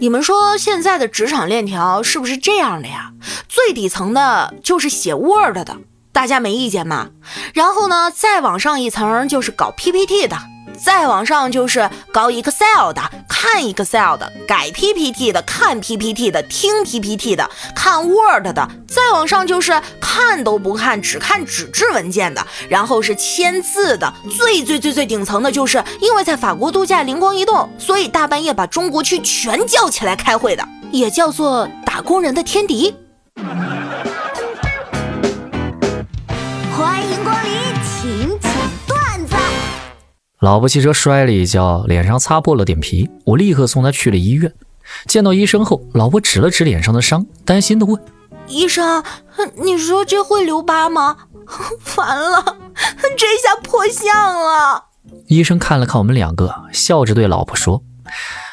你们说现在的职场链条是不是这样的呀？最底层的就是写 Word 的，大家没意见吗？然后呢，再往上一层就是搞 PPT 的。再往上就是搞 Excel 的，看 Excel 的，改 PPT 的，看 PPT 的，听 PPT 的，看 Word 的。再往上就是看都不看，只看纸质文件的。然后是签字的。最最最最顶层的就是因为在法国度假灵光一动，所以大半夜把中国区全叫起来开会的，也叫做打工人的天敌。欢迎光临，请。老婆骑车摔了一跤，脸上擦破了点皮，我立刻送她去了医院。见到医生后，老婆指了指脸上的伤，担心地问：“医生，你说这会留疤吗？完了，这下破相了。”医生看了看我们两个，笑着对老婆说：“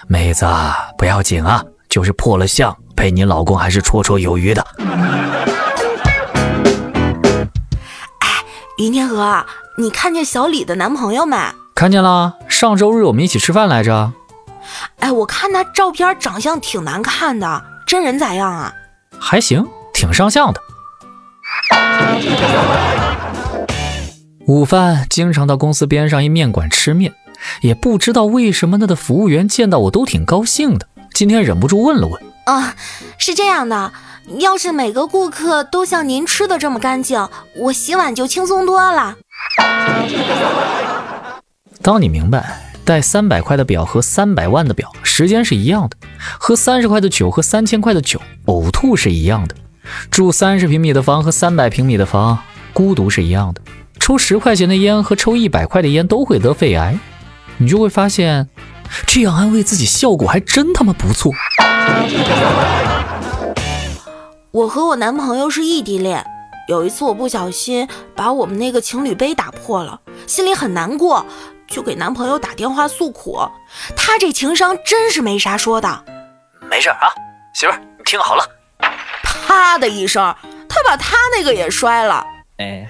妹子，不要紧啊，就是破了相，陪你老公还是绰绰有余的。”哎，云天河，你看见小李的男朋友没？看见了，上周日我们一起吃饭来着。哎，我看他照片长相挺难看的，真人咋样啊？还行，挺上相的。午饭经常到公司边上一面馆吃面，也不知道为什么那的服务员见到我都挺高兴的。今天忍不住问了问。啊，是这样的，要是每个顾客都像您吃的这么干净，我洗碗就轻松多了。当你明白带三百块的表和三百万的表时间是一样的，喝三十块的酒和三千块的酒呕吐是一样的，住三十平米的房和三百平米的房孤独是一样的，抽十块钱的烟和抽一百块的烟都会得肺癌，你就会发现，这样安慰自己效果还真他妈不错。我和我男朋友是异地恋，有一次我不小心把我们那个情侣杯打破了，心里很难过。就给男朋友打电话诉苦，他这情商真是没啥说的。没事啊，媳妇儿，你听好了。啪的一声，他把他那个也摔了。哎，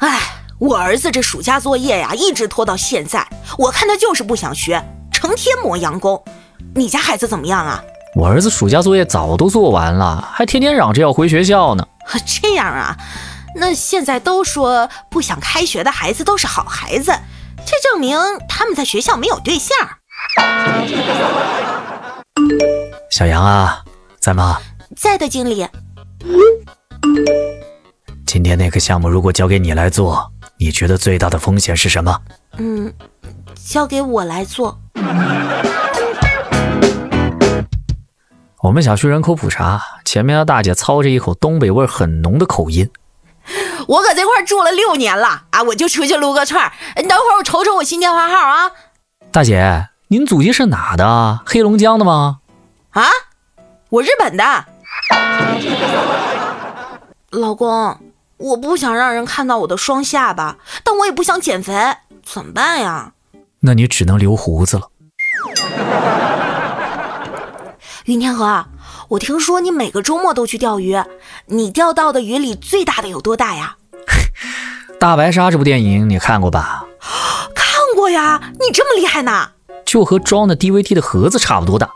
哎，我儿子这暑假作业呀，一直拖到现在，我看他就是不想学，成天磨洋工。你家孩子怎么样啊？我儿子暑假作业早都做完了，还天天嚷着要回学校呢。这样啊。那现在都说不想开学的孩子都是好孩子，这证明他们在学校没有对象。小杨啊，在吗？在的，经理。今天那个项目如果交给你来做，你觉得最大的风险是什么？嗯，交给我来做。我们小区人口普查，前面的大姐操着一口东北味很浓的口音。我搁这块住了六年了啊！我就出去撸个串你等会儿我瞅瞅我新电话号啊。大姐，您祖籍是哪的？黑龙江的吗？啊，我日本的。老公，我不想让人看到我的双下巴，但我也不想减肥，怎么办呀？那你只能留胡子了。云天河。我听说你每个周末都去钓鱼，你钓到的鱼里最大的有多大呀？大白鲨这部电影你看过吧？看过呀，你这么厉害呢？就和装的 DVD 的盒子差不多大。